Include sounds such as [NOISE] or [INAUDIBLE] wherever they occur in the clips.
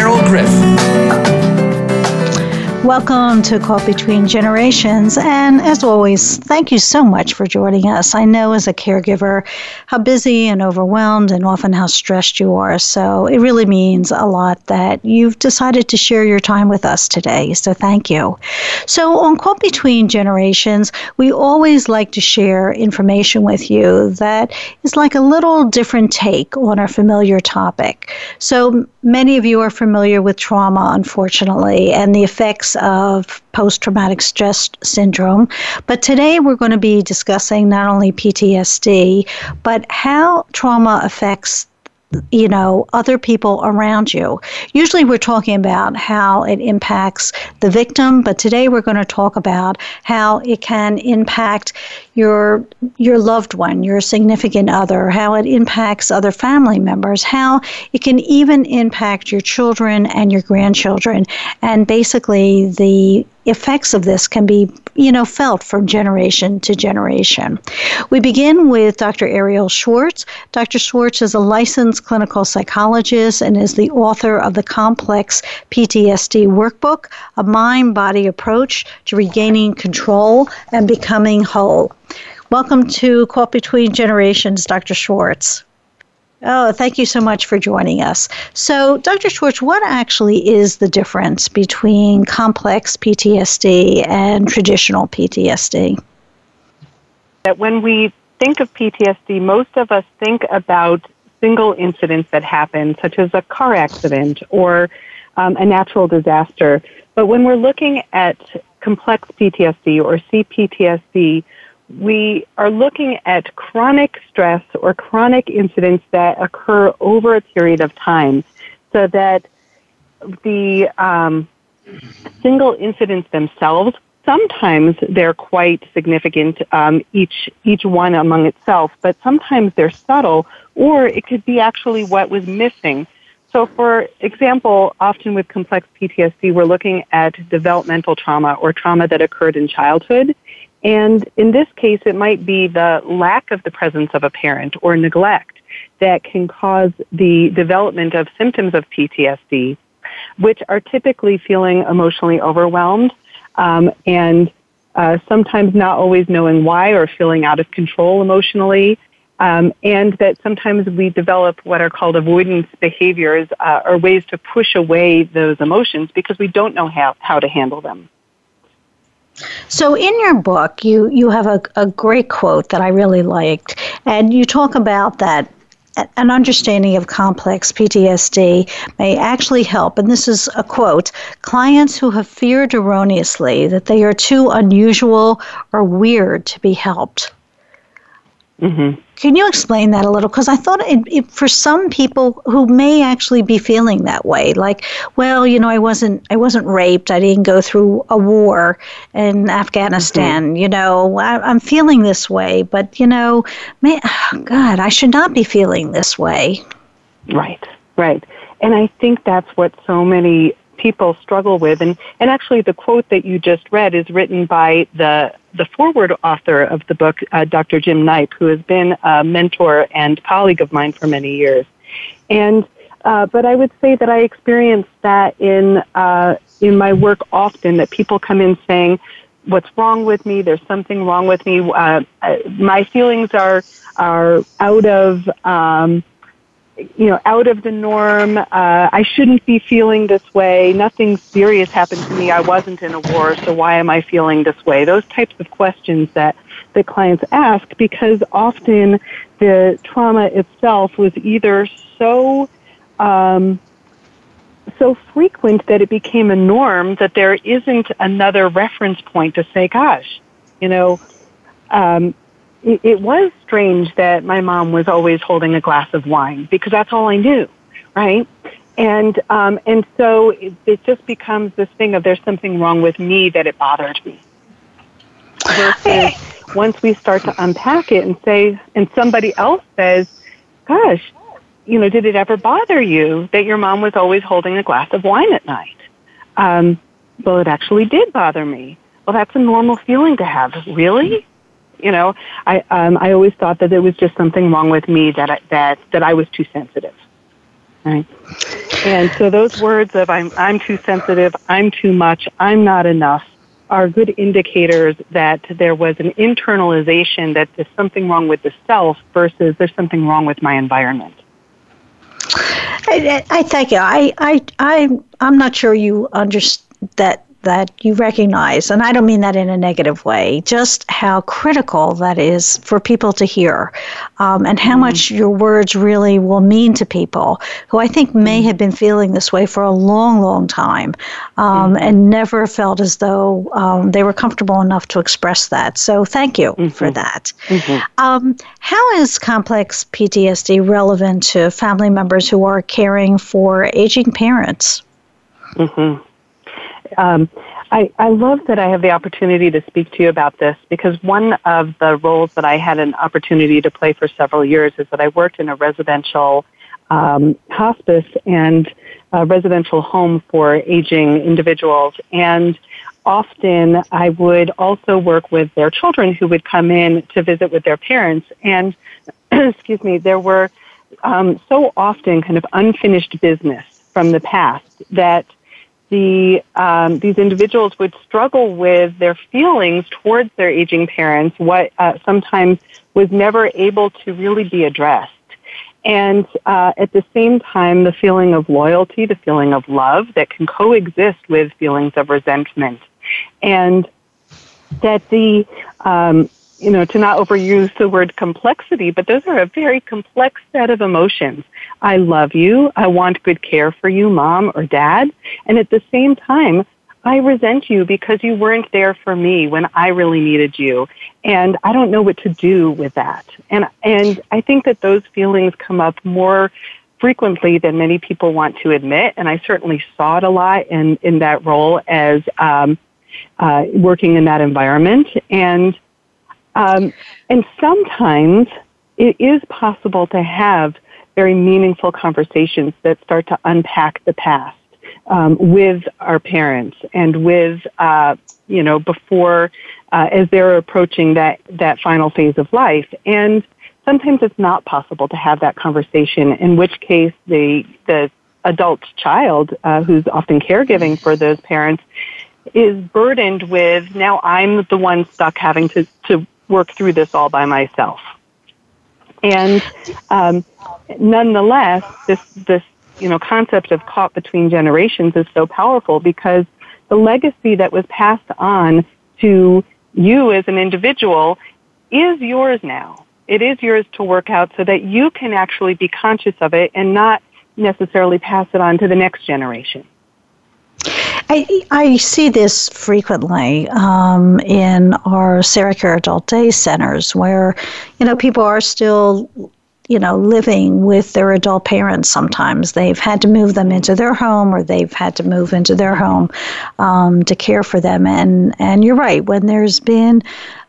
Meryl Griff. Welcome to Caught Between Generations. And as always, thank you so much for joining us. I know as a caregiver how busy and overwhelmed and often how stressed you are. So it really means a lot that you've decided to share your time with us today. So thank you. So on Caught Between Generations, we always like to share information with you that is like a little different take on a familiar topic. So many of you are familiar with trauma, unfortunately, and the effects of post traumatic stress syndrome. But today we're going to be discussing not only PTSD, but how trauma affects you know, other people around you. Usually we're talking about how it impacts the victim, but today we're going to talk about how it can impact your your loved one, your significant other, how it impacts other family members, how it can even impact your children and your grandchildren. And basically the effects of this can be, you know, felt from generation to generation. We begin with Dr. Arielle Schwartz. Dr. Schwartz is a licensed clinical psychologist and is the author of the Complex PTSD Workbook, a mind-body approach to regaining control and becoming whole. Welcome to Caught Between Generations, Dr. Schwartz. Oh, thank you so much for joining us. So, Dr. Schwartz, what actually is the difference between complex PTSD and traditional PTSD? That when we think of PTSD, most of us think about single incidents that happen, such as a car accident or um, a natural disaster. But when we're looking at complex PTSD or CPTSD, we are looking at chronic stress or chronic incidents that occur over a period of time so that the um, single incidents themselves sometimes they're quite significant um, each each one among itself but sometimes they're subtle or it could be actually what was missing. So for example often with complex ptsd we're looking at developmental trauma or trauma that occurred in childhood and in this case, it might be the lack of the presence of a parent or neglect that can cause the development of symptoms of PTSD, which are typically feeling emotionally overwhelmed um, and uh, sometimes not always knowing why or feeling out of control emotionally. Um, and that sometimes we develop what are called avoidance behaviors uh, or ways to push away those emotions because we don't know how, how to handle them. So, in your book, you, you have a, a great quote that I really liked, and you talk about that an understanding of complex PTSD may actually help, and this is a quote clients who have feared erroneously that they are too unusual or weird to be helped. Mm-hmm. Can you explain that a little? Because I thought it, it, for some people who may actually be feeling that way, like, well, you know, I wasn't, I wasn't raped. I didn't go through a war in Afghanistan. Mm-hmm. You know, I, am feeling this way, but you know, man, oh [SIGHS] God, I should not be feeling this way. Right, right, and I think that's what so many people struggle with. And, and actually, the quote that you just read is written by the, the forward author of the book, uh, Dr. Jim Knipe, who has been a mentor and colleague of mine for many years. And uh, but I would say that I experience that in uh, in my work often. That people come in saying, what's wrong with me. There's something wrong with me. Uh, uh, my feelings are are out of um, you know out of the norm. Uh, I shouldn't be feeling this way. Nothing serious happened to me. I wasn't in a war, so why am I feeling this way? Those types of questions that that clients ask because often the trauma itself was either so um, so frequent that it became a norm that there isn't another reference point to say, gosh, you know, um, it, it was strange that my mom was always holding a glass of wine because that's all I knew, right? And um, and so it, it just becomes this thing of there's something wrong with me that it bothered me. Versus once we start to unpack it and say, and somebody else says, "Gosh, you know, did it ever bother you that your mom was always holding a glass of wine at night? Um, well, it actually did bother me. Well, that's a normal feeling to have. Really? You know, I um, I always thought that there was just something wrong with me that I, that that I was too sensitive. Right. And so those words of I'm I'm too sensitive, I'm too much, I'm not enough are good indicators that there was an internalization that there's something wrong with the self versus there's something wrong with my environment. I, I thank you. I, I, I, I'm not sure you understand that that you recognize, and I don't mean that in a negative way, just how critical that is for people to hear, um, and how mm much your words really will mean to people who I think may mm have been feeling this way for a long, long time, um, mm and never felt as though um, they were comfortable enough to express that. So thank you mm-hmm. for that. Mm-hmm. Um, how is complex PTSD relevant to family members who are caring for aging parents? Mm-hmm. Um, I, I love that I have the opportunity to speak to you about this because one of the roles that I had an opportunity to play for several years is that I worked in a residential um, hospice and a residential home for aging individuals. And often I would also work with their children who would come in to visit with their parents. And, [CLEARS THROAT] excuse me, there were um, so often kind of unfinished business from the past that the um, these individuals would struggle with their feelings towards their aging parents, what uh, sometimes was never able to really be addressed. And uh, at the same time, the feeling of loyalty, the feeling of love that can coexist with feelings of resentment. And that the um, you know, to not overuse the word complexity, but those are a very complex set of emotions. I love you. I want good care for you, mom or dad. And at the same time, I resent you because you weren't there for me when I really needed you. And I don't know what to do with that. And, and I think that those feelings come up more frequently than many people want to admit. And I certainly saw it a lot in, in that role as, um, uh, working in that environment. And um, and sometimes it is possible to have very meaningful conversations that start to unpack the past um, with our parents and with, uh, you know, before, uh, as they're approaching that, that final phase of life. And sometimes it's not possible to have that conversation, in which case the, the adult child, uh, who's often caregiving for those parents, is burdened with now I'm the one stuck having to, to work through this all by myself. And um, nonetheless, this this you know concept of caught between generations is so powerful because the legacy that was passed on to you as an individual is yours now. It is yours to work out so that you can actually be conscious of it and not necessarily pass it on to the next generation. I, I see this frequently um, in our Sarah Care Adult Day centers where, you know, people are still you know, living with their adult parents sometimes. They've had to move them into their home or they've had to move into their home um, to care for them. And, and you're right, when there's been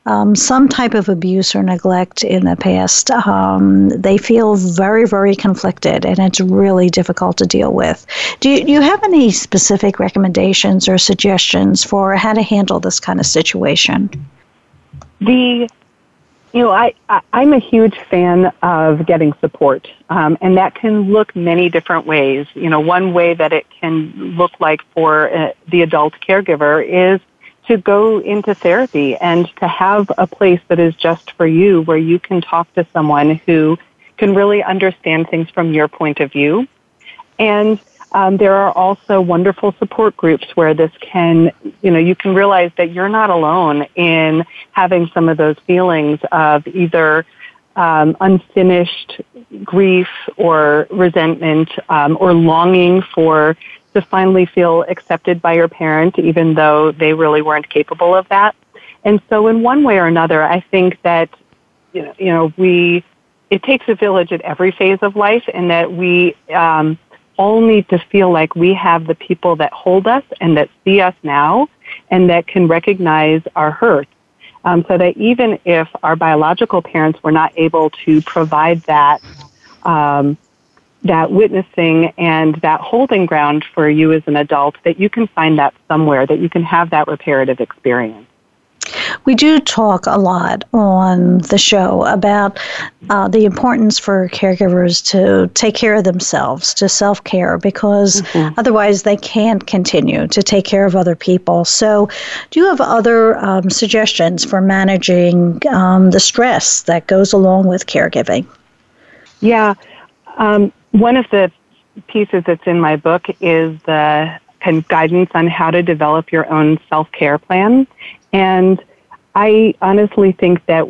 um, some type of abuse or neglect in the past, um, they feel very, very conflicted, and it's really difficult to deal with. Do you, do you have any specific recommendations or suggestions for how to handle this kind of situation? The you know, I, I am a huge fan of getting support, um, and that can look many different ways. You know, one way that it can look like for uh, the adult caregiver is to go into therapy and to have a place that is just for you where you can talk to someone who can really understand things from your point of view. And um, there are also wonderful support groups where this can, you know, you can realize that you're not alone in having some of those feelings of either um, unfinished grief or resentment um, or longing for to finally feel accepted by your parent, even though they really weren't capable of that. And so, in one way or another, I think that you know, you know, we it takes a village at every phase of life, and that we um, all need to feel like we have the people that hold us and that see us now, and that can recognize our hurts. Um, so that even if our biological parents were not able to provide that um, that witnessing and that holding ground for you as an adult, that you can find that somewhere, that you can have that reparative experience. We do talk a lot on the show about uh, the importance for caregivers to take care of themselves, to self care, because mm-hmm. otherwise they can't continue to take care of other people. So, do you have other um, suggestions for managing um, the stress that goes along with caregiving? Yeah. Um, one of the pieces that's in my book is the kind of guidance on how to develop your own self care plan. And I honestly think that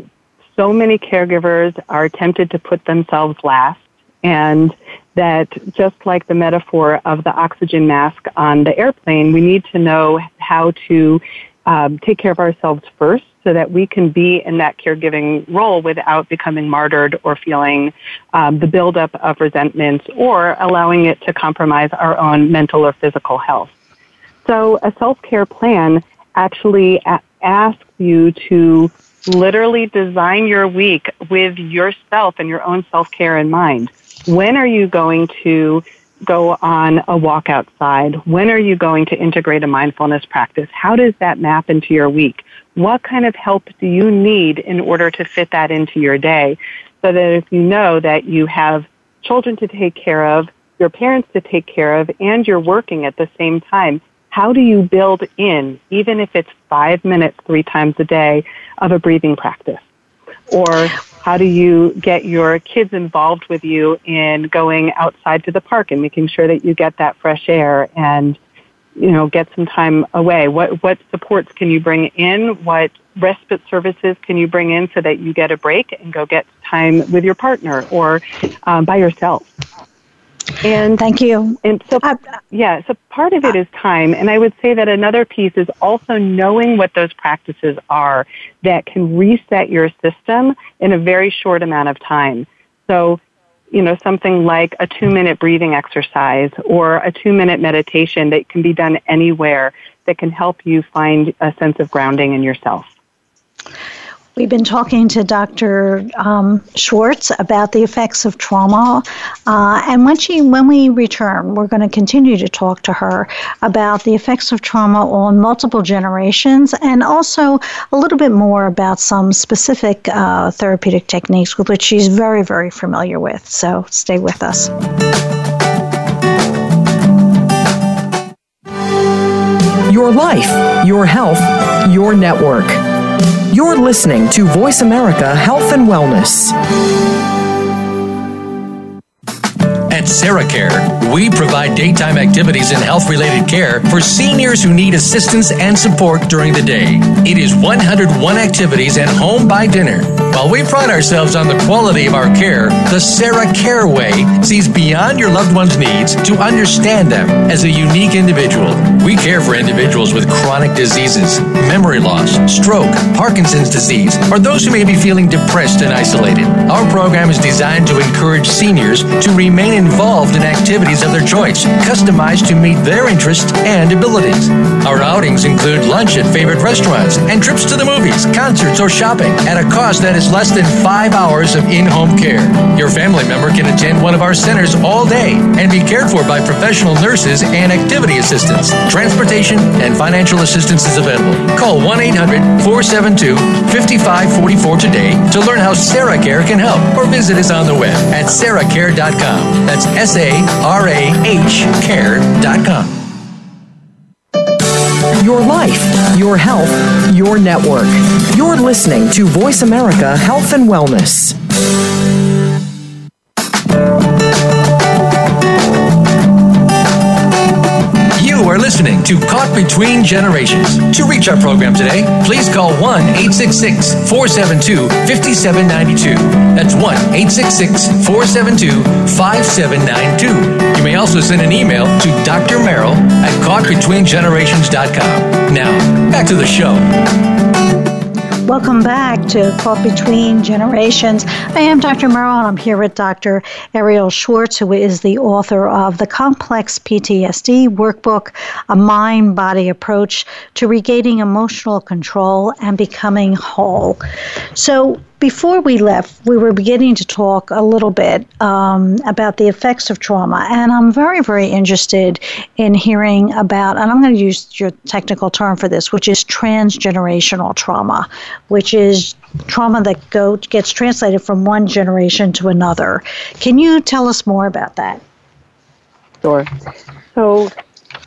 so many caregivers are tempted to put themselves last, and that just like the metaphor of the oxygen mask on the airplane, we need to know how to um, take care of ourselves first so that we can be in that caregiving role without becoming martyred or feeling um, the buildup of resentment or allowing it to compromise our own mental or physical health. So a self-care plan actually a- asks you to literally design your week with yourself and your own self-care in mind. When are you going to go on a walk outside? When are you going to integrate a mindfulness practice? How does that map into your week? What kind of help do you need in order to fit that into your day? So that if you know that you have children to take care of, your parents to take care of, and you're working at the same time, how do you build in, even if it's five minutes three times a day, of a breathing practice? Or how do you get your kids involved with you in going outside to the park and making sure that you get that fresh air and you know get some time away? What what supports can you bring in? What respite services can you bring in so that you get a break and go get time with your partner or um, by yourself? And thank you. And so, uh, yeah, so part of it is time. And I would say that another piece is also knowing what those practices are that can reset your system in a very short amount of time. So, you know, something like a two minute breathing exercise or a two minute meditation that can be done anywhere that can help you find a sense of grounding in yourself. We've been talking to Dr. Um, Schwartz about the effects of trauma, uh, and when she when we return, we're going to continue to talk to her about the effects of trauma on multiple generations, and also a little bit more about some specific uh, therapeutic techniques with which she's very very familiar with. So stay with us. Your life, your health, your network. You're listening to Voice America Health and Wellness. At SarahCare, we provide daytime activities and health related care for seniors who need assistance and support during the day. It is 101 activities and home by dinner. While we pride ourselves on the quality of our care, the Sarah Care Way sees beyond your loved one's needs to understand them as a unique individual. We care for individuals with chronic diseases, memory loss, stroke, Parkinson's disease, or those who may be feeling depressed and isolated. Our program is designed to encourage seniors to remain involved in activities of their choice, customized to meet their interests and abilities. Our outings include lunch at favorite restaurants and trips to the movies, concerts, or shopping at a cost that is less than five hours of in home care. Your family member can attend one of our centers all day and be cared for by professional nurses and activity assistants. Transportation and financial assistance is available. Call 1 800 472 5544 today to learn how Sarah Care can help or visit us on the web at sarahcare.com. That's S A R A H care.com. your life, your health, your network. You're listening to Voice America Health and Wellness. You are listening to Caught Between Generations. To reach our program today, please call 1 866 472 5792. That's 1 866 472 5792. You may also send an email to Dr. Merrill at caughtbetweengenerations.com. Now, back to the show. Welcome back to Caught Between Generations. I am Dr. Merrill, and I'm here with Dr. Arielle Schwartz, who is the author of the Complex PTSD Workbook, a mind body approach to regaining emotional control and becoming whole. So, before we left, we were beginning to talk a little bit um, about the effects of trauma, and I'm very, very interested in hearing about, and I'm going to use your technical term for this, which is transgenerational trauma, which is trauma that go, gets translated from one generation to another. Can you tell us more about that? Sure. So,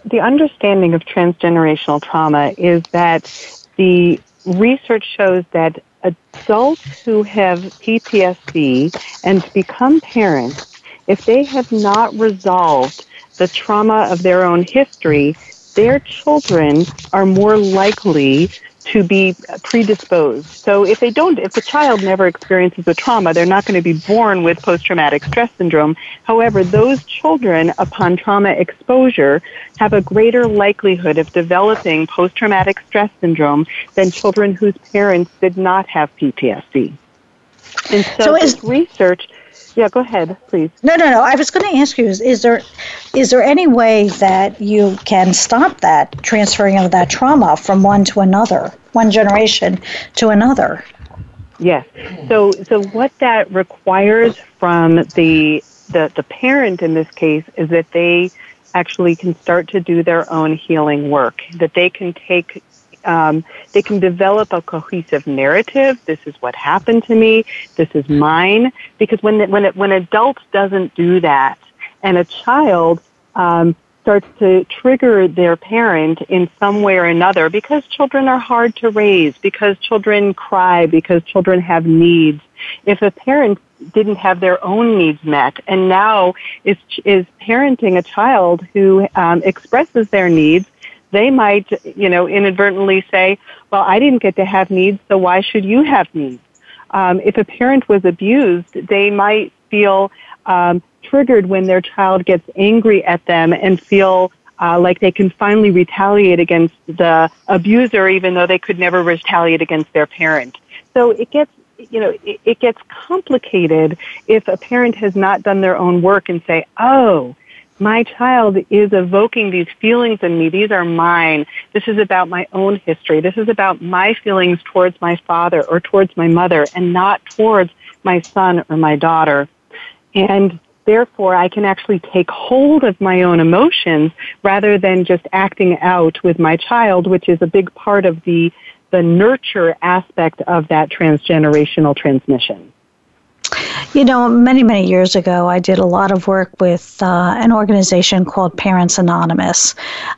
the understanding of transgenerational trauma is that the research shows that adults who have PTSD and become parents, if they have not resolved the trauma of their own history, their children are more likely to be predisposed. So if they don't, if the child never experiences a trauma, they're not going to be born with post-traumatic stress syndrome. However, those children, upon trauma exposure, have a greater likelihood of developing post-traumatic stress syndrome than children whose parents did not have PTSD. And so, so is, research yeah, go ahead, please. No, no, no. I was going to ask you: is, is there is there any way that you can stop that transferring of that trauma from one to another, one generation to another? Yes. So, so what that requires from the the the parent in this case is that they actually can start to do their own healing work. That they can take um, they can develop a cohesive narrative. This is what happened to me. This is mine. Because when when when adults doesn't do that, and a child um, starts to trigger their parent in some way or another, because children are hard to raise, because children cry, because children have needs. If a parent didn't have their own needs met and now is is parenting a child who um, expresses their needs they might, you know, inadvertently say, well, I didn't get to have needs, so why should you have needs? Um, if a parent was abused, they might feel um, triggered when their child gets angry at them and feel uh, like they can finally retaliate against the abuser, even though they could never retaliate against their parent. So it gets you know, it, it gets complicated if a parent has not done their own work and say, oh, my child is evoking these feelings in me. These are mine. This is about my own history. This is about my feelings towards my father or towards my mother and not towards my son or my daughter. And therefore I can actually take hold of my own emotions rather than just acting out with my child, which is a big part of the, the nurture aspect of that transgenerational transmission. You know, many, many years ago, I did a lot of work with uh, an organization called Parents Anonymous,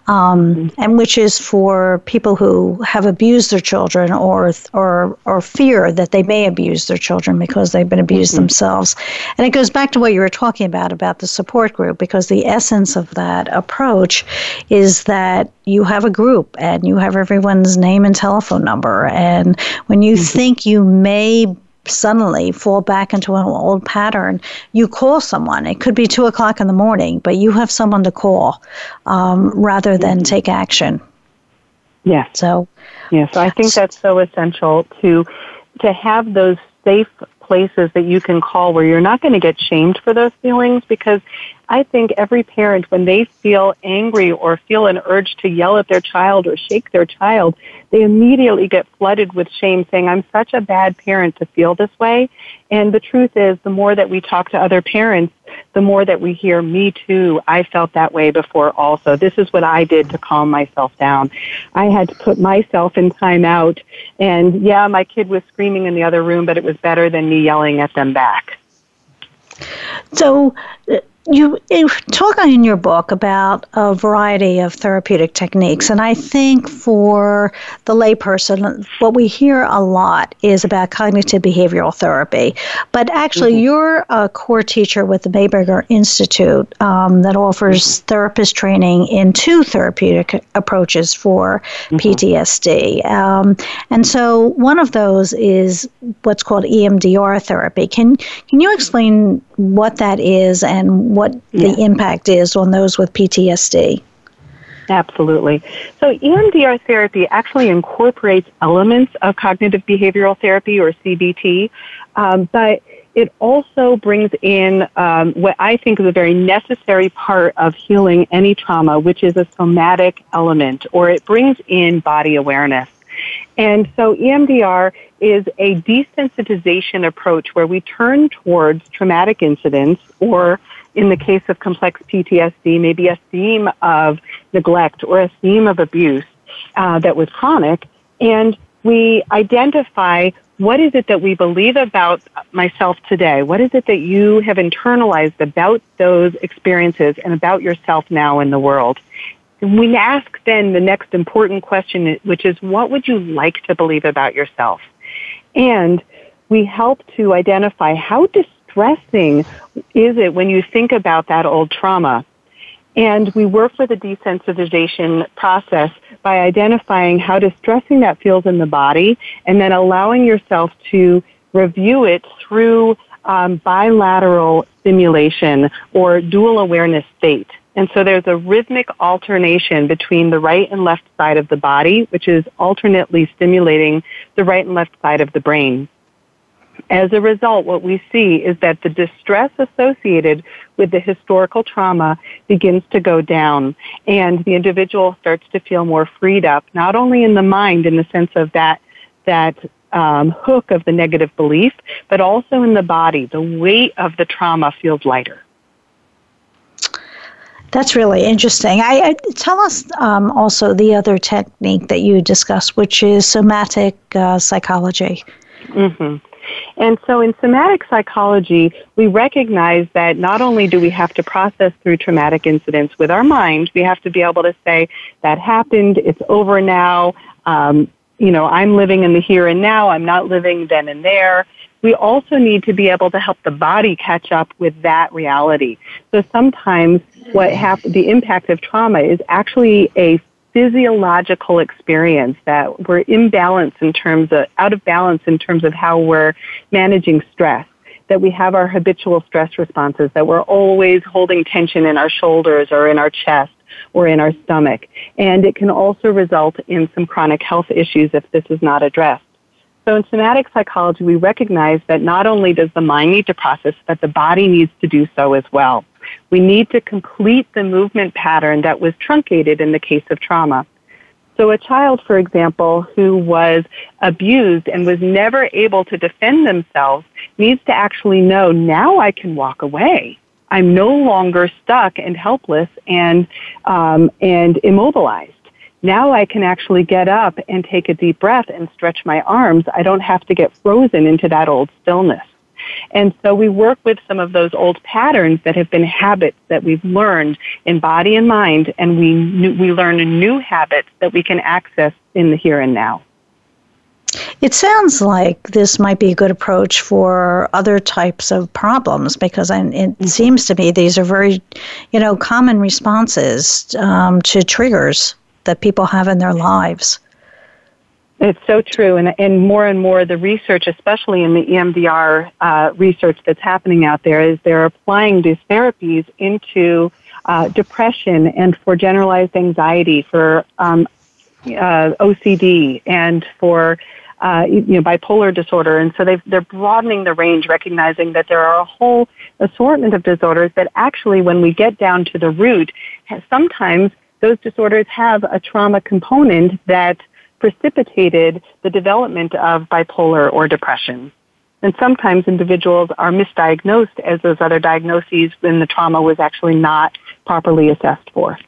um, mm-hmm. and which is for people who have abused their children or or or fear that they may abuse their children because they've been abused mm-hmm. themselves. And it goes back to what you were talking about about the support group, because the essence of that approach is that you have a group and you have everyone's name and telephone number, and when you mm-hmm. think you may suddenly fall back into an old pattern, you call someone. It could be two o'clock in the morning, but you have someone to call um, rather than mm-hmm. take action. Yes. So. Yes, I think that's so essential to to have those safe places that you can call where you're not going to get shamed for those feelings because I think every parent, when they feel angry or feel an urge to yell at their child or shake their child, they immediately get flooded with shame saying, I'm such a bad parent to feel this way. And the truth is, the more that we talk to other parents, the more that we hear, me too, I felt that way before also. This is what I did to calm myself down. I had to put myself in time out. And yeah, my kid was screaming in the other room, but it was better than me yelling at them back. So, you, you talk in your book about a variety of therapeutic techniques, and I think for the layperson, what we hear a lot is about cognitive behavioral therapy. But actually, mm-hmm. you're a core teacher with the Maiberger Institute um, that offers mm-hmm. therapist training in two therapeutic approaches for mm-hmm. PTSD. Um, and so, one of those is what's called EMDR therapy. Can can you explain what that is and what yeah. the impact is on those with PTSD. Absolutely. So EMDR therapy actually incorporates elements of cognitive behavioral therapy or CBT, um, but it also brings in um, what I think is a very necessary part of healing any trauma, which is a somatic element, or it brings in body awareness. And so EMDR is a desensitization approach where we turn towards traumatic incidents or in the case of complex PTSD, maybe a theme of neglect or a theme of abuse uh, that was chronic, and we identify what is it that we believe about myself today? What is it that you have internalized about those experiences and about yourself now in the world? And we ask then the next important question, which is what would you like to believe about yourself? And we help to identify how distressing is it when you think about that old trauma. And we work with a desensitization process by identifying how distressing that feels in the body and then allowing yourself to review it through um, bilateral stimulation or dual awareness state. And so there's a rhythmic alternation between the right and left side of the body, which is alternately stimulating the right and left side of the brain. As a result, what we see is that the distress associated with the historical trauma begins to go down and the individual starts to feel more freed up, not only in the mind in the sense of that, that um, hook of the negative belief, but also in the body. The weight of the trauma feels lighter. That's really interesting. I, I tell us um, also the other technique that you discussed, which is somatic uh, psychology. Mm-hmm. And so in somatic psychology, we recognize that not only do we have to process through traumatic incidents with our mind, we have to be able to say, that happened, it's over now, um, you know, I'm living in the here and now, I'm not living then and there. We also need to be able to help the body catch up with that reality. So sometimes what hap- the impact of trauma is actually a physiological experience that we're imbalanced in terms of, out of balance in terms of how we're managing stress that we have our habitual stress responses, that we're always holding tension in our shoulders or in our chest or in our stomach. And it can also result in some chronic health issues if this is not addressed. So in somatic psychology, we recognize that not only does the mind need to process, but the body needs to do so as well. We need to complete the movement pattern that was truncated in the case of trauma. So a child, for example, who was abused and was never able to defend themselves needs to actually know, now I can walk away. I'm no longer stuck and helpless and, um, and immobilized. Now I can actually get up and take a deep breath and stretch my arms. I don't have to get frozen into that old stillness. And so we work with some of those old patterns that have been habits that we've learned in body and mind, and we, we learn new habits that we can access in the here and now. It sounds like this might be a good approach for other types of problems because it mm-hmm. seems to me these are very, you know, common responses um, to triggers that people have in their lives. It's so true, and, and more and more the research, especially in the EMDR uh, research that's happening out there, is they're applying these therapies into uh, depression and for generalized anxiety, for um, uh, OCD, and for uh, you know bipolar disorder. And so they they're broadening the range, recognizing that there are a whole assortment of disorders that actually, when we get down to the root, sometimes those disorders have a trauma component that precipitated the development of bipolar or depression. And sometimes individuals are misdiagnosed as those other diagnoses when the trauma was actually not properly assessed for.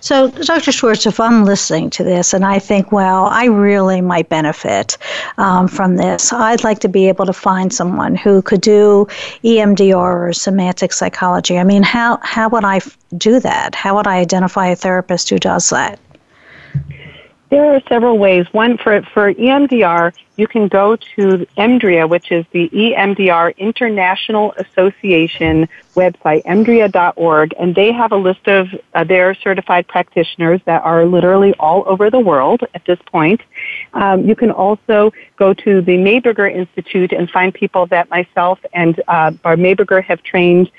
So, Dr. Schwartz, if I'm listening to this and I think, well, I really might benefit um, from this, I'd like to be able to find someone who could do EMDR or somatic psychology. I mean, how, how would I do that? How would I identify a therapist who does that? There are several ways. One, for, for EMDR, you can go to EMDRIA, which is the EMDR International Association website, emdria.org, and they have a list of uh, their certified practitioners that are literally all over the world at this point. Um, you can also go to the Maiberger Institute and find people that myself and uh, Barb Maiberger have trained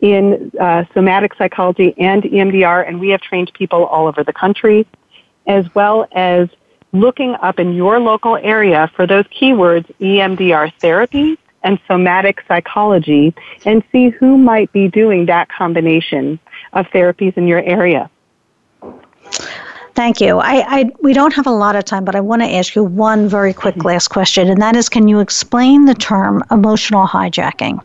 in uh, somatic psychology and EMDR, and we have trained people all over the country as well as looking up in your local area for those keywords EMDR therapy and somatic psychology and see who might be doing that combination of therapies in your area. Thank you. I, I, we don't have a lot of time, but I want to ask you one very quick mm-hmm. last question, and that is can you explain the term emotional hijacking?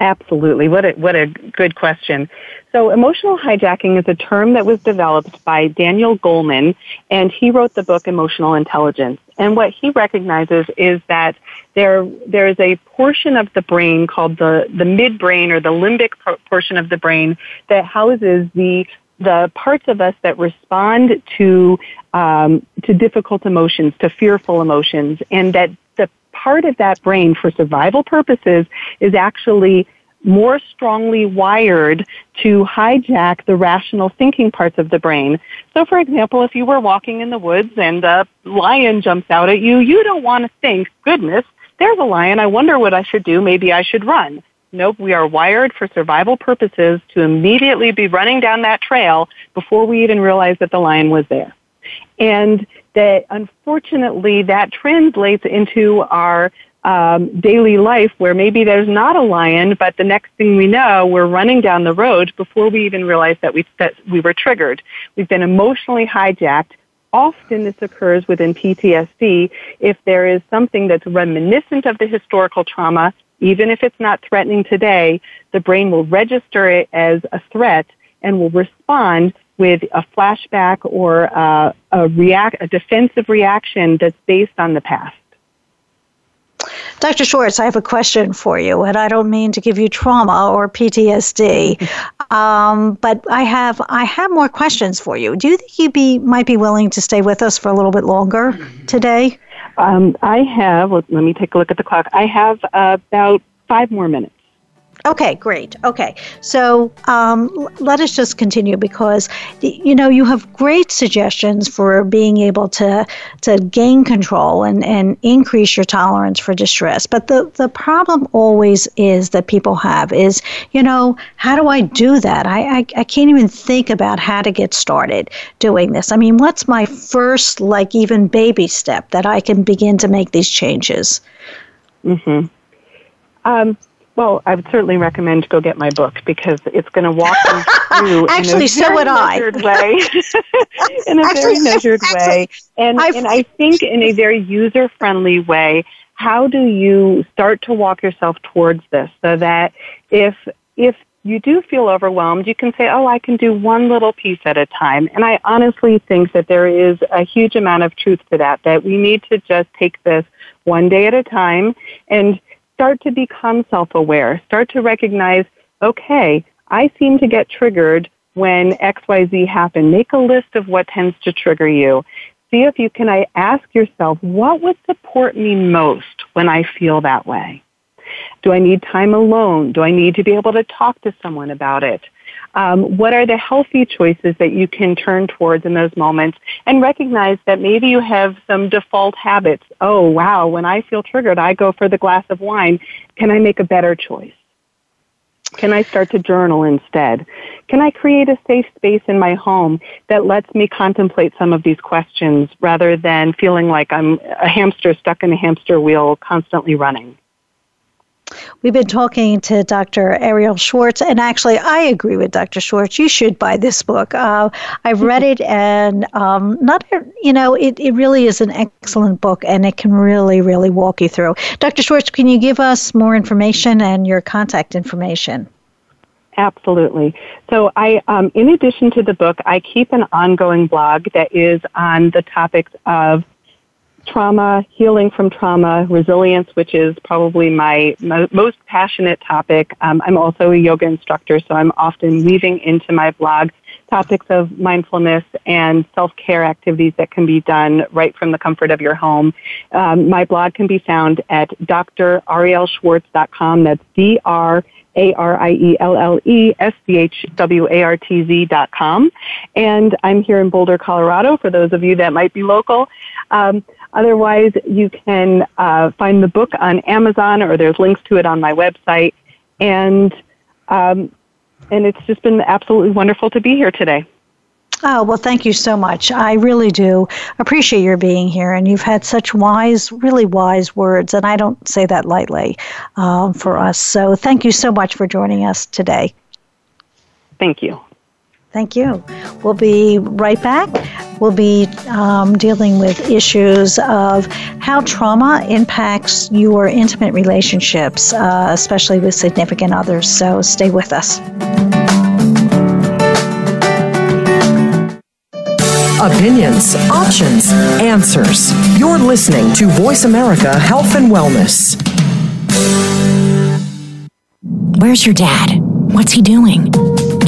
Absolutely. What a, what a good question. So emotional hijacking is a term that was developed by Daniel Goleman, and he wrote the book Emotional Intelligence. And what he recognizes is that there, there is a portion of the brain called the, the midbrain or the limbic portion of the brain that houses the the parts of us that respond to um, to difficult emotions, to fearful emotions, and that the part of that brain for survival purposes is actually more strongly wired to hijack the rational thinking parts of the brain. So for example, if you were walking in the woods and a lion jumps out at you, you don't want to think, goodness, there's a lion, I wonder what I should do, maybe I should run. Nope, we are wired for survival purposes to immediately be running down that trail before we even realize that the lion was there. And that unfortunately that translates into our um, daily life where maybe there's not a lion, but the next thing we know, we're running down the road before we even realize that we that we were triggered. We've been emotionally hijacked. Often this occurs within PTSD if there is something that's reminiscent of the historical trauma, even if it's not threatening today, the brain will register it as a threat and will respond with a flashback or uh, a react, a defensive reaction that's based on the past. Dr. Schwartz, I have a question for you, and I don't mean to give you trauma or PTSD, [LAUGHS] um, but I have I have more questions for you. Do you think you be might be willing to stay with us for a little bit longer today? Um, I have. Let me take a look at the clock. I have about five more minutes. Okay, great. Okay, so um, let us just continue because you know you have great suggestions for being able to to gain control and, and increase your tolerance for distress. But the the problem always is that people have is you know how do I do that? I I, I can't even think about how to get started doing this. I mean, what's my first like even baby step that I can begin to make these changes? Hmm. Um, well, I would certainly recommend go get my book because it's going to walk you [LAUGHS] through actually, in a so would I. way, [LAUGHS] in a actually, very measured way, and I've, and I think in a very user friendly way. How do you start to walk yourself towards this so that if if you do feel overwhelmed, you can say, oh, I can do one little piece at a time. And I honestly think that there is a huge amount of truth to that, that we need to just take this one day at a time. And start to become self-aware. Start to recognize, okay, I seem to get triggered when XYZ happen. Make a list of what tends to trigger you. See if you can I ask yourself, what would support me most when I feel that way? Do I need time alone? Do I need to be able to talk to someone about it? Um, what are the healthy choices that you can turn towards in those moments and recognize that maybe you have some default habits. Oh, wow, when I feel triggered, I go for the glass of wine. Can I make a better choice? Can I start to journal instead? Can I create a safe space in my home that lets me contemplate some of these questions rather than feeling like I'm a hamster stuck in a hamster wheel constantly running? We've been talking to Dr. Arielle Schwartz, and actually, I agree with Dr. Schwartz. You should buy this book. Uh, I've read it, and um, not you know, it, it really is an excellent book, and it can really, really walk you through. Dr. Schwartz, can you give us more information and your contact information? Absolutely. So, I, um, in addition to the book, I keep an ongoing blog that is on the topics of trauma, healing from trauma, resilience, which is probably my mo- most passionate topic. Um, I'm also a yoga instructor, so I'm often weaving into my blog topics of mindfulness and self-care activities that can be done right from the comfort of your home. Um, my blog can be found at drarielleschwartz.com. That's D-R- a-R-I-E-L-L-E-S-C-H-W-A-R-T-Z dot com. And I'm here in Boulder, Colorado for those of you that might be local. Um, otherwise, you can uh, find the book on Amazon or there's links to it on my website. And, um, and it's just been absolutely wonderful to be here today. Oh, well, thank you so much. I really do appreciate your being here, and you've had such wise, really wise words, and I don't say that lightly um, for us. So thank you so much for joining us today. Thank you. Thank you. We'll be right back. We'll be um, dealing with issues of how trauma impacts your intimate relationships, uh, especially with significant others. So stay with us. Opinions, options, answers. You're listening to Voice America Health and Wellness. Where's your dad? What's he doing?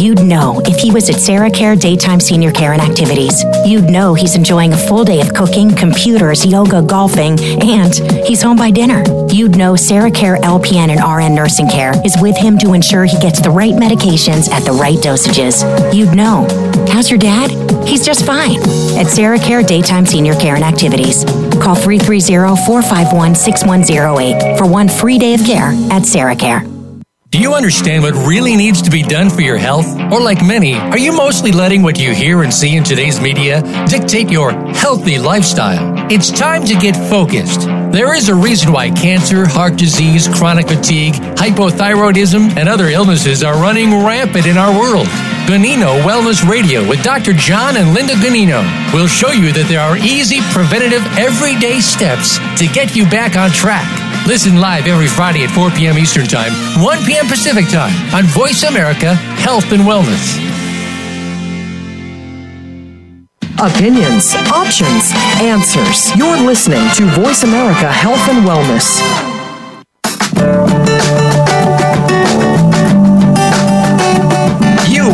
You'd know if he was at Sarah Care Daytime Senior Care and Activities. You'd know he's enjoying a full day of cooking, computers, yoga, golfing, and he's home by dinner. You'd know Sarah Care LPN and RN Nursing Care is with him to ensure he gets the right medications at the right dosages. You'd know. How's your dad? He's just fine. At Sarah Care Daytime Senior Care and Activities. Call 330 451 6108 for one free day of care at Sarah Care. Do you understand what really needs to be done for your health? Or, like many, are you mostly letting what you hear and see in today's media dictate your healthy lifestyle? It's time to get focused. There is a reason why cancer, heart disease, chronic fatigue, hypothyroidism, and other illnesses are running rampant in our world. Ganino Wellness Radio with Dr. John and Linda Ganino will show you that there are easy, preventative, everyday steps to get you back on track. Listen live every Friday at 4 p.m. Eastern Time, 1 p.m. Pacific Time on Voice America Health and Wellness. Opinions, options, answers. You're listening to Voice America Health and Wellness.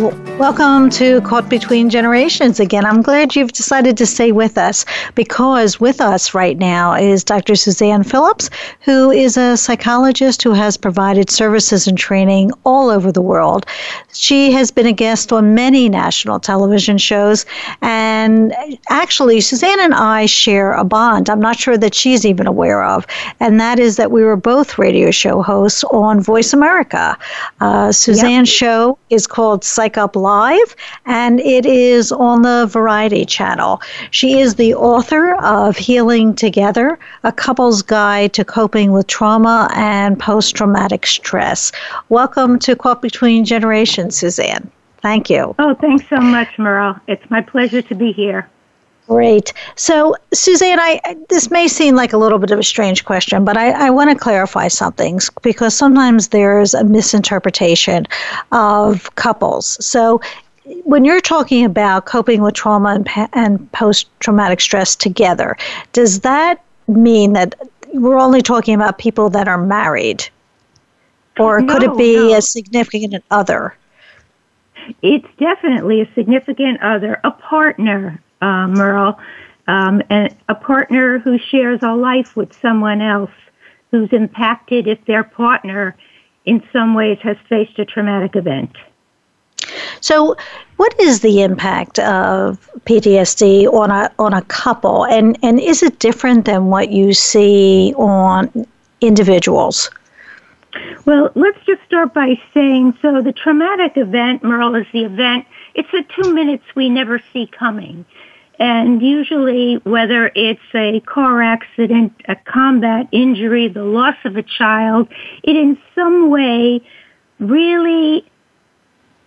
Welcome to Caught Between Generations again. I'm glad you've decided to stay with us because with us right now is Dr. Suzanne Phillips, who is a psychologist who has provided services and training all over the world. She has been a guest on many national television shows, and actually, Suzanne and I share a bond I'm not sure that she's even aware of, and that is that we were both radio show hosts on Voice America. Uh, Suzanne's show is called Psych Up Live, and it is on the Variety Channel. She is the author of Healing Together, a couple's guide to coping with trauma and post traumatic stress. Welcome to Caught Between Generations, Suzanne. Thank you. Oh, thanks so much, Merle. It's my pleasure to be here. Great. So, Suzanne, I this may seem like a little bit of a strange question, but I, I want to clarify something because sometimes there's a misinterpretation of couples. So, when you're talking about coping with trauma and, and post traumatic stress together, does that mean that we're only talking about people that are married? Or No, could it be no. a significant other? It's definitely a significant other, a partner, uh, Merle, um, and a partner who shares a life with someone else who's impacted if their partner in some ways has faced a traumatic event. So, what is the impact of PTSD on a on a couple, and and is it different than what you see on individuals? Well, let's just start by saying so the traumatic event, Merle, is the event, it's the two minutes we never see coming. And usually, whether it's a car accident, a combat injury, the loss of a child, it in some way really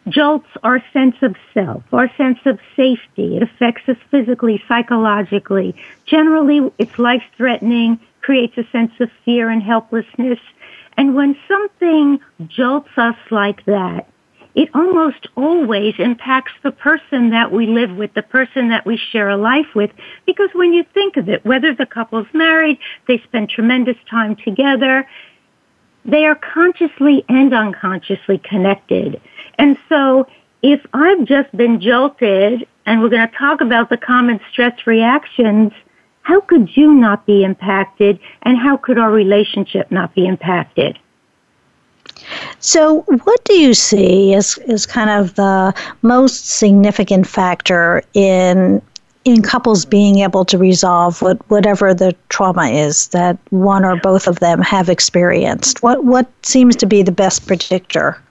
jolts our sense of self, our sense of safety. It affects us physically, psychologically. Generally, it's life threatening, creates a sense of fear and helplessness. And when something jolts us like that, it almost always impacts the person that we live with, the person that we share a life with. Because when you think of it, whether the couple's married, they spend tremendous time together, they are consciously and unconsciously connected. And so if I've just been jolted and we're going to talk about the common stress reactions, how could you not be impacted and how could our relationship not be impacted? So, what do you see as, as kind of the most significant factor in in couples being able to resolve what, whatever the trauma is that one or both of them have experienced? What what seems to be the best predictor?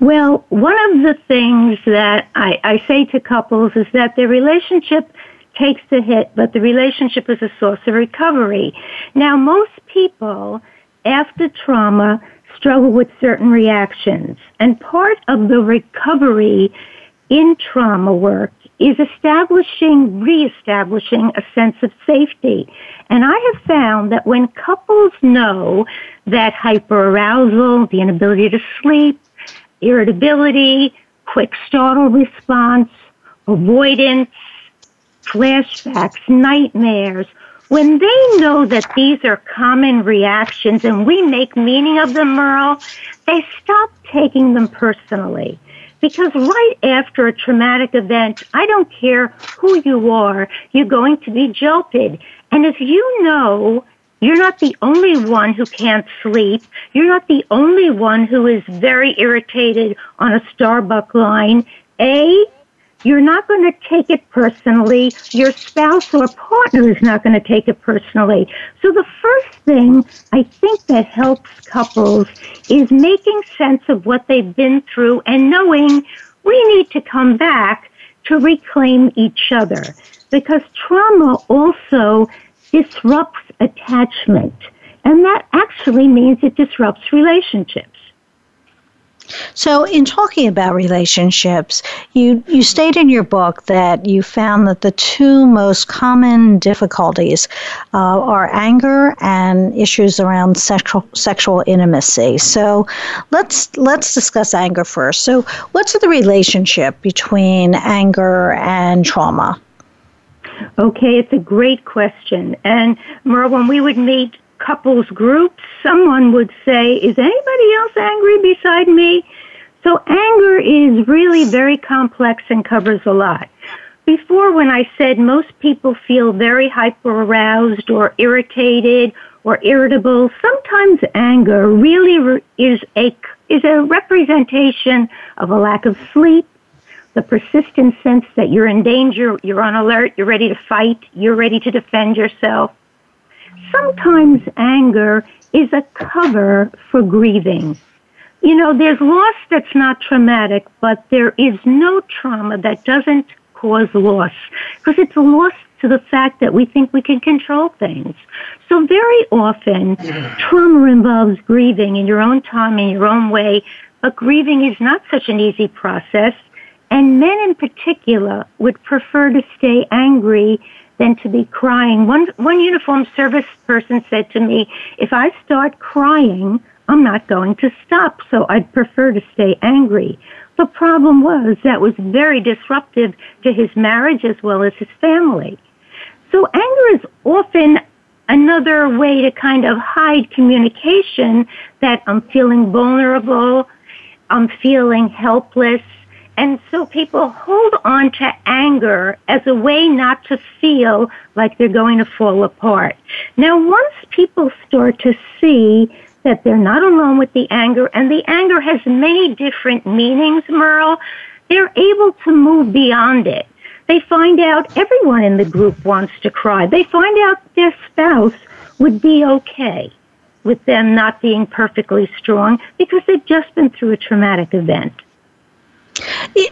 Well, one of the things that I, I say to couples is that the relationship takes the hit, but the relationship is a source of recovery. Now, most people after trauma struggle with certain reactions, and part of the recovery in trauma work is establishing, reestablishing a sense of safety. And I have found that when couples know that hyperarousal, the inability to sleep, irritability, quick startle response, avoidance, flashbacks, nightmares, when they know that these are common reactions and we make meaning of them, Merle, they stop taking them personally. Because right after a traumatic event, I don't care who you are, you're going to be jolted. And if you know, you're not the only one who can't sleep. You're not the only one who is very irritated on a Starbucks line. A, you're not going to take it personally. Your spouse or partner is not going to take it personally. So the first thing I think that helps couples is making sense of what they've been through and knowing we need to come back to reclaim each other because trauma also disrupts attachment and that actually means it disrupts relationships. So, in talking about relationships, you, you state in your book that you found that the two most common difficulties uh, are anger and issues around sexual sexual intimacy. So, let's let's discuss anger first. So, what's the relationship between anger and trauma? Okay, it's a great question. And Merle, when we would meet couples groups, someone would say, is anybody else angry beside me? So anger is really very complex and covers a lot. Before when I said most people feel very hyper aroused or irritated or irritable, sometimes anger really re- is a, is a representation of a lack of sleep, the persistent sense that you're in danger, you're on alert, you're ready to fight, you're ready to defend yourself sometimes anger is a cover for grieving. You know, there's loss that's not traumatic, but there is no trauma that doesn't cause loss because it's a loss to the fact that we think we can control things. So very often, trauma involves grieving in your own time, in your own way, but grieving is not such an easy process. And men in particular would prefer to stay angry than to be crying. One, one uniformed service person said to me, if I start crying, I'm not going to stop, so I'd prefer to stay angry. The problem was that was very disruptive to his marriage as well as his family. So anger is often another way to kind of hide communication that I'm feeling vulnerable, I'm feeling helpless, and so people hold on to anger as a way not to feel like they're going to fall apart. Now, once people start to see that they're not alone with the anger, and the anger has many different meanings, Merle, they're able to move beyond it. They find out everyone in the group wants to cry. They find out their spouse would be okay with them not being perfectly strong because they've just been through a traumatic event.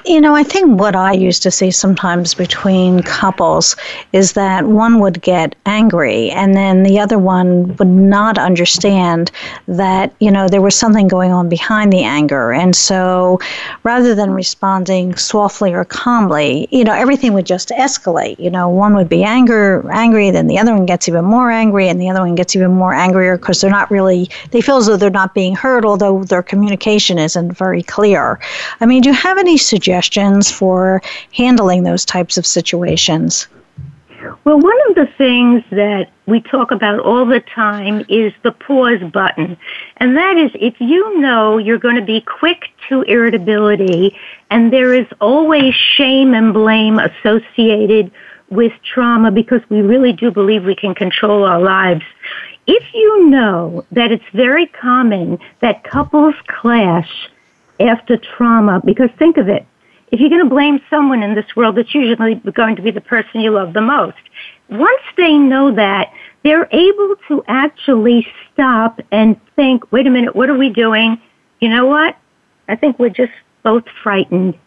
You know, I think what I used to see sometimes between couples is that one would get angry and then the other one would not understand that, you know, there was something going on behind the anger. And so rather than responding softly or calmly, you know, everything would just escalate. You know, one would be anger, angry, then the other one gets even more angry, and the other one gets even more angrier because they're not really, they feel as though they're not being heard, although their communication isn't very clear. I mean, do you have any suggestions for handling those types of situations? Well, one of the things that we talk about all the time is the pause button. And that is if you know you're going to be quick to irritability and there is always shame and blame associated with trauma because we really do believe we can control our lives. If you know that it's very common that couples clash after trauma, because think of it, if you're going to blame someone in this world, it's usually going to be the person you love the most. Once they know that, they're able to actually stop and think, wait a minute, what are we doing? You know what? I think we're just both frightened.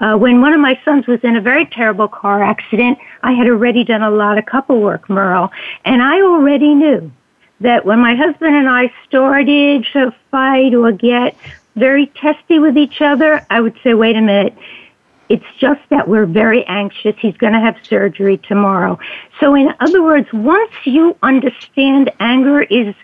Uh, when one of my sons was in a very terrible car accident, I had already done a lot of couple work, Merle, and I already knew that when my husband and I started to fight or get very testy with each other, I would say, wait a minute, it's just that we're very anxious. He's going to have surgery tomorrow. So in other words, once you understand anger is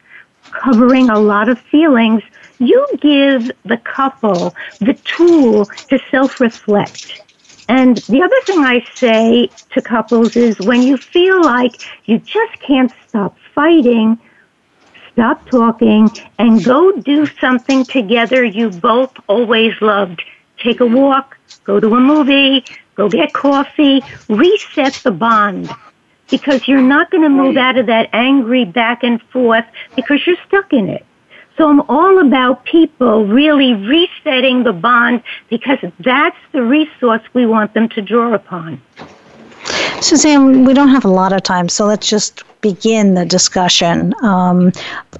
covering a lot of feelings, you give the couple the tool to self-reflect. And the other thing I say to couples is when you feel like you just can't stop fighting, stop talking and go do something together you both always loved. Take a walk, go to a movie, go get coffee, reset the bond. Because you're not going to move out of that angry back and forth because you're stuck in it. So I'm all about people really resetting the bond because that's the resource we want them to draw upon. Suzanne, we don't have a lot of time, so let's just begin the discussion um,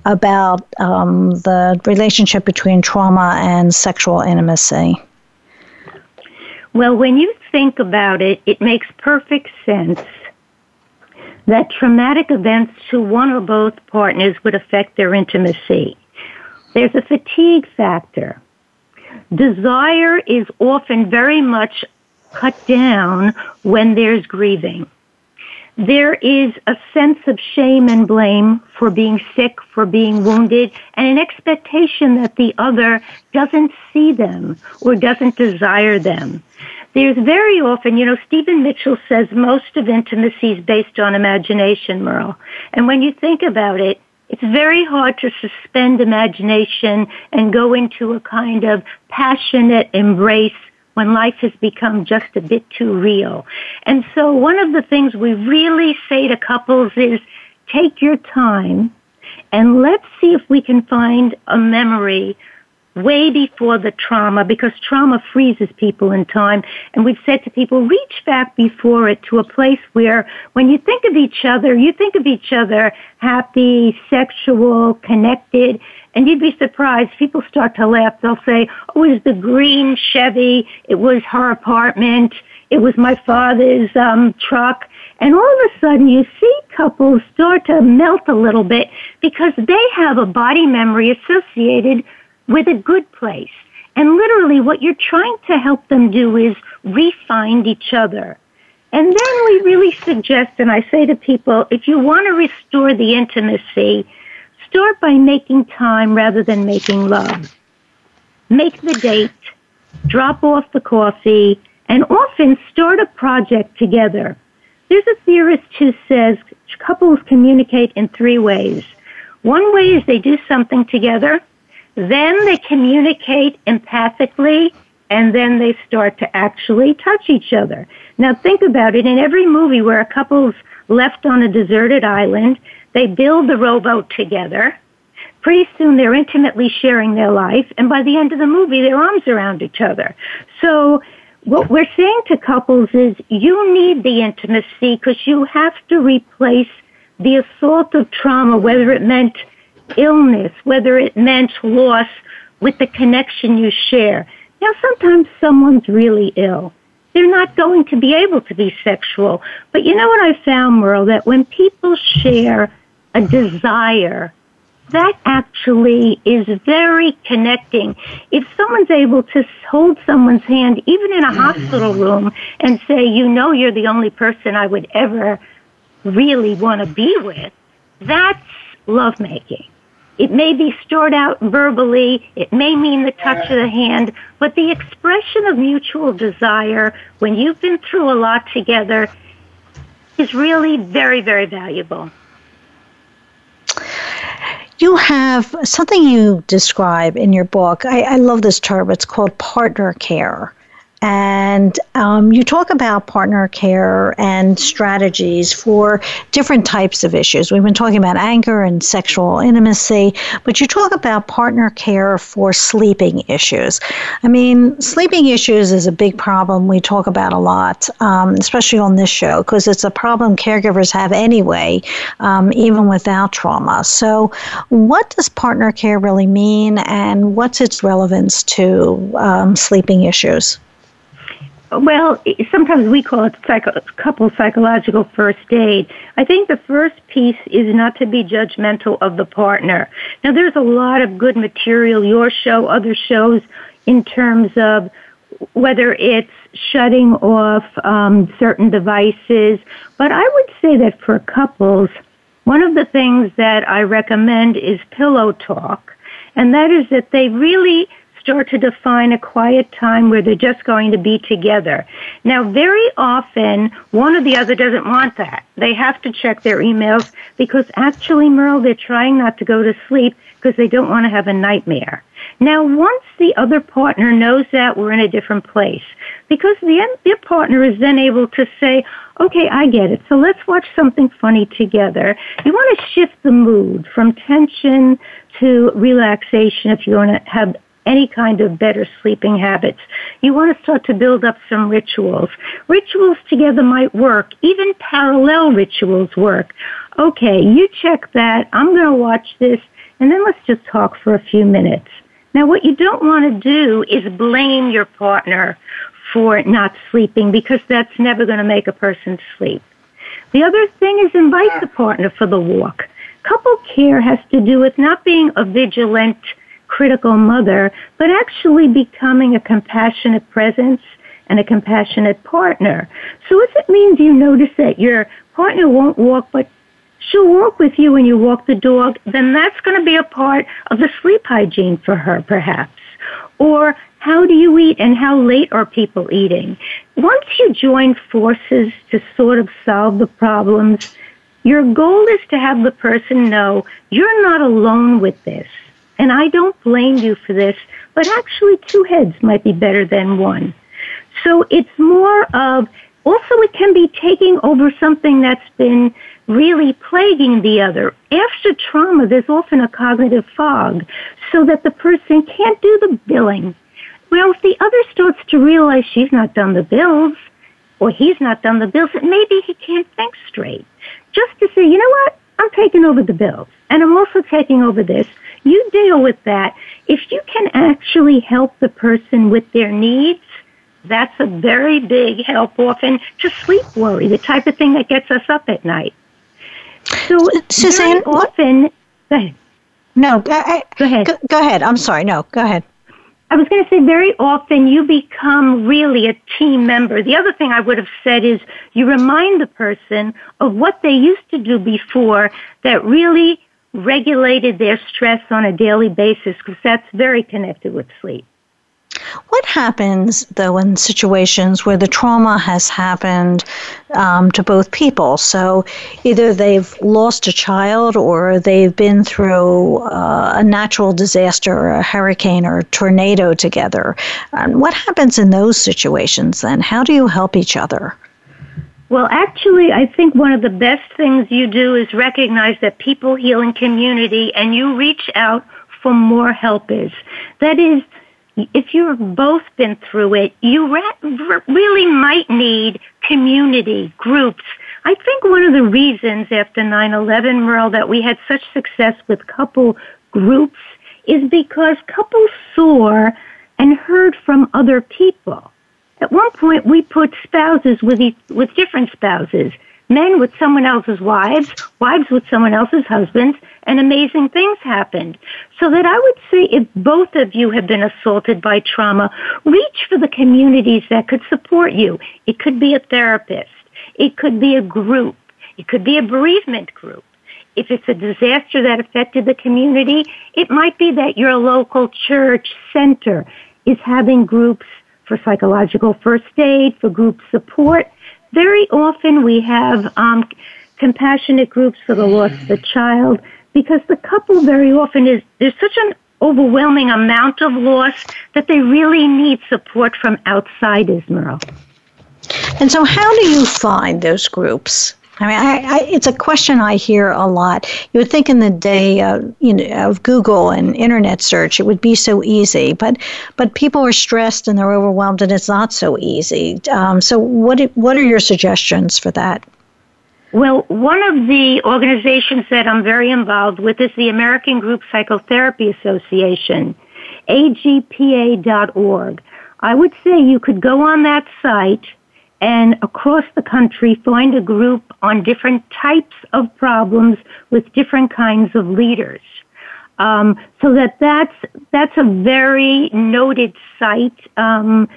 about um, the relationship between trauma and sexual intimacy. Well, when you think about it, it makes perfect sense that traumatic events to one or both partners would affect their intimacy. There's a fatigue factor. Desire is often very much cut down when there's grieving. There is a sense of shame and blame for being sick, for being wounded, and an expectation that the other doesn't see them or doesn't desire them. There's very often, you know, Stephen Mitchell says most of intimacy is based on imagination, Merle. And when you think about it, it's very hard to suspend imagination and go into a kind of passionate embrace when life has become just a bit too real. And so one of the things we really say to couples is take your time and let's see if we can find a memory way before the trauma because trauma freezes people in time. And we've said to people, reach back before it to a place where when you think of each other, you think of each other happy, sexual, connected, and you'd be surprised. People start to laugh. They'll say, oh, it was the green Chevy. It was her apartment. It was my father's um, truck. And all of a sudden you see couples start to melt a little bit because they have a body memory associated with a good place. And literally what you're trying to help them do is re-find each other. And then we really suggest, and I say to people, if you want to restore the intimacy, Start by making time rather than making love. Make the date, drop off the coffee, and often start a project together. There's a theorist who says couples communicate in three ways. One way is they do something together, then they communicate empathically, and then they start to actually touch each other. Now think about it. In every movie where a couple's left on a deserted island, they build the rowboat together. Pretty soon they're intimately sharing their life, and by the end of the movie, their arms around each other. So what we're saying to couples is you need the intimacy because you have to replace the assault of trauma, whether it meant illness, whether it meant loss, with the connection you share. Now, sometimes someone's really ill. They're not going to be able to be sexual. But you know what I found, Merle, that when people share a desire, that actually is very connecting. If someone's able to hold someone's hand, even in a hospital room, and say, you know, you're the only person I would ever really want to be with, that's lovemaking. It may be stored out verbally, it may mean the touch of the hand, but the expression of mutual desire when you've been through a lot together is really very, very valuable. You have something you describe in your book. I, I love this term. It's called partner care. And um, you talk about partner care and strategies for different types of issues. We've been talking about anger and sexual intimacy, but you talk about partner care for sleeping issues. I mean, sleeping issues is a big problem we talk about a lot, um, especially on this show, because it's a problem caregivers have anyway, um, even without trauma. So, what does partner care really mean, and what's its relevance to um, sleeping issues? Well, sometimes we call it psycho- couple psychological first aid. I think the first piece is not to be judgmental of the partner. Now, there's a lot of good material, your show, other shows, in terms of whether it's shutting off um, certain devices. But I would say that for couples, one of the things that I recommend is pillow talk, and that is that they really start to define a quiet time where they're just going to be together. Now, very often, one or the other doesn't want that. They have to check their emails because actually, Merle, they're trying not to go to sleep because they don't want to have a nightmare. Now, once the other partner knows that, we're in a different place. Because the, the partner is then able to say, okay, I get it. So let's watch something funny together. You want to shift the mood from tension to relaxation if you want to have any kind of better sleeping habits. You want to start to build up some rituals. Rituals together might work. Even parallel rituals work. Okay, you check that. I'm going to watch this and then let's just talk for a few minutes. Now what you don't want to do is blame your partner for not sleeping because that's never going to make a person sleep. The other thing is invite the partner for the walk. Couple care has to do with not being a vigilant critical mother, but actually becoming a compassionate presence and a compassionate partner. So if it means you notice that your partner won't walk, but she'll walk with you when you walk the dog, then that's going to be a part of the sleep hygiene for her, perhaps. Or how do you eat and how late are people eating? Once you join forces to sort of solve the problems, your goal is to have the person know you're not alone with this. And I don't blame you for this, but actually two heads might be better than one. So it's more of, also it can be taking over something that's been really plaguing the other. After trauma, there's often a cognitive fog so that the person can't do the billing. Well, if the other starts to realize she's not done the bills, or he's not done the bills, maybe he can't think straight. Just to say, you know what? I'm taking over the bills. And I'm also taking over this you deal with that. If you can actually help the person with their needs, that's a very big help often to sleep worry, the type of thing that gets us up at night. So Suzanne, often, go ahead. No, I, go ahead. Go, go ahead. I'm sorry. No, go ahead. I was going to say very often you become really a team member. The other thing I would have said is you remind the person of what they used to do before that really regulated their stress on a daily basis because that's very connected with sleep. What happens, though, in situations where the trauma has happened um, to both people? So either they've lost a child or they've been through uh, a natural disaster, or a hurricane, or a tornado together. Um, what happens in those situations then? How do you help each other? Well, actually, I think one of the best things you do is recognize that people heal in community and you reach out for more helpers. That is, if you've both been through it, you re- really might need community groups. I think one of the reasons after 9-11, Merle, that we had such success with couple groups is because couples saw and heard from other people. At one point, we put spouses with, each, with different spouses, men with someone else's wives, wives with someone else's husbands, and amazing things happened. So that I would say if both of you have been assaulted by trauma, reach for the communities that could support you. It could be a therapist. It could be a group. It could be a bereavement group. If it's a disaster that affected the community, it might be that your local church center is having groups for psychological first aid, for group support. Very often we have um, compassionate groups for the loss of a child because the couple very often is, there's such an overwhelming amount of loss that they really need support from outsiders, Merle. And so, how do you find those groups? I mean, I, I, it's a question I hear a lot. You would think in the day of, you know, of Google and internet search, it would be so easy, but but people are stressed and they're overwhelmed, and it's not so easy. Um, so, what what are your suggestions for that? Well, one of the organizations that I'm very involved with is the American Group Psychotherapy Association, agpa.org. I would say you could go on that site and across the country find a group on different types of problems with different kinds of leaders. Um, so that that's that's a very noted site. Um,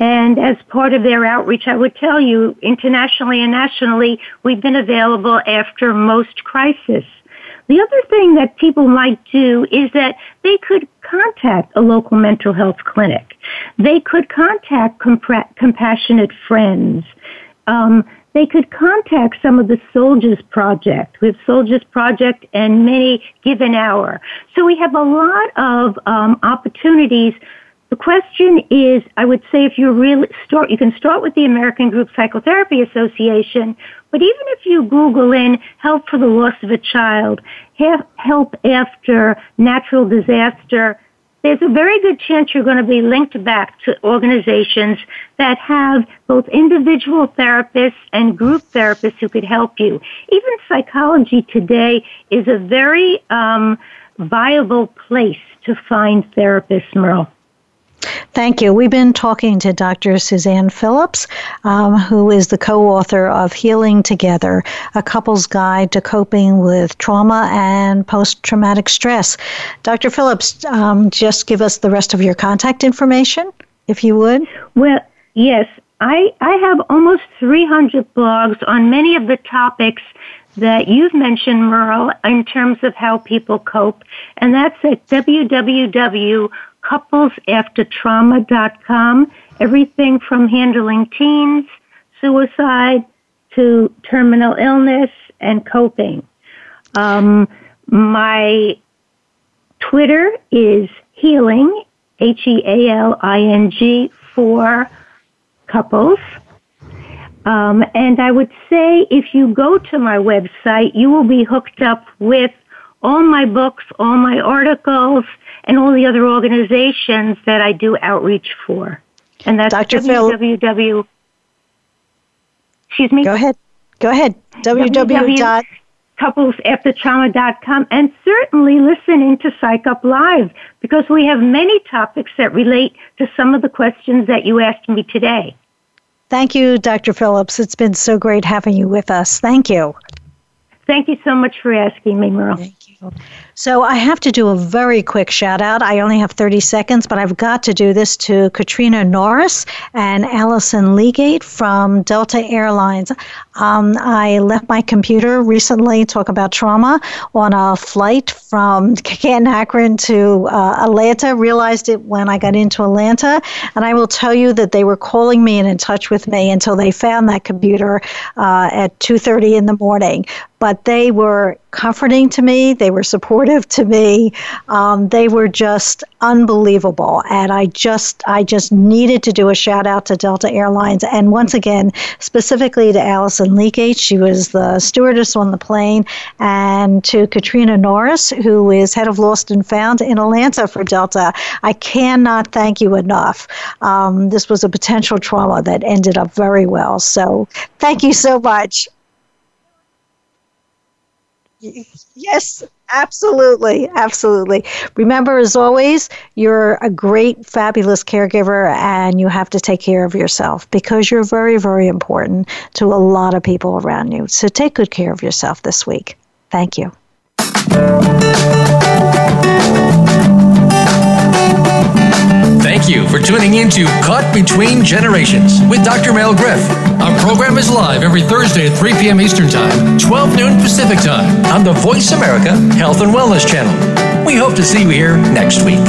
and as part of their outreach, I would tell you, internationally and nationally, we've been available after most crises. The other thing that people might do is that they could contact a local mental health clinic. They could contact compassionate friends. Um, they could contact some of the Soldiers Project. We have Soldiers Project and many Give an Hour. So we have a lot of um, opportunities the question is, I would say if you really start, you can start with the American Group Psychotherapy Association, but even if you Google in help for the loss of a child, help after natural disaster, there's a very good chance you're going to be linked back to organizations that have both individual therapists and group therapists who could help you. Even psychology today is a very um, viable place to find therapists, Merle. Thank you. We've been talking to Dr. Suzanne Phillips, um, who is the co author of Healing Together, a couple's guide to coping with trauma and post traumatic stress. Dr. Phillips, um, just give us the rest of your contact information, if you would. Well, yes. I, I have almost 300 blogs on many of the topics that you've mentioned, Merle, in terms of how people cope, and that's at www couplesaftertrauma.com. Everything from handling teens, suicide, to terminal illness and coping. Um, my Twitter is healing, H E A L I N G, for couples. Um, and I would say if you go to my website, you will be hooked up with all my books, all my articles, and all the other organizations that I do outreach for. And that's Dr. www. Excuse me? Go ahead. Go ahead. www. couplesaftertrauma.com and certainly listen into Psych Up Live because we have many topics that relate to some of the questions that you asked me today. Thank you, Dr. Phillips. It's been so great having you with us. Thank you. Thank you so much for asking me, Merle. Thank you. So I have to do a very quick shout out. I only have 30 seconds, but I've got to do this to Katrina Norris and Allison Legate from Delta Airlines. Um, I left my computer recently, talk about trauma, on a flight from [LAUGHS] Canton Akron to uh, Atlanta. Realized it when I got into Atlanta, and I will tell you that they were calling me and in touch with me until they found that computer uh, at 2:30 in the morning. But they were comforting to me. They were supportive to me. Um, they were just unbelievable, and I just I just needed to do a shout out to Delta Airlines, and once again specifically to Allison Legate. She was the stewardess on the plane, and to Katrina Norris, who is head of Lost and Found in Atlanta for Delta. I cannot thank you enough. Um, this was a potential trauma that ended up very well. So thank you so much. Yes. Absolutely, absolutely. Remember, as always, you're a great, fabulous caregiver, and you have to take care of yourself because you're very, very important to a lot of people around you. So take good care of yourself this week. Thank you. Thank you for tuning in to Caught Between Generations with Dr. Merle Griff. Our program is live every Thursday at 3 p.m. Eastern Time, 12 noon Pacific Time on the Voice America Health and Wellness Channel. We hope to see you here next week.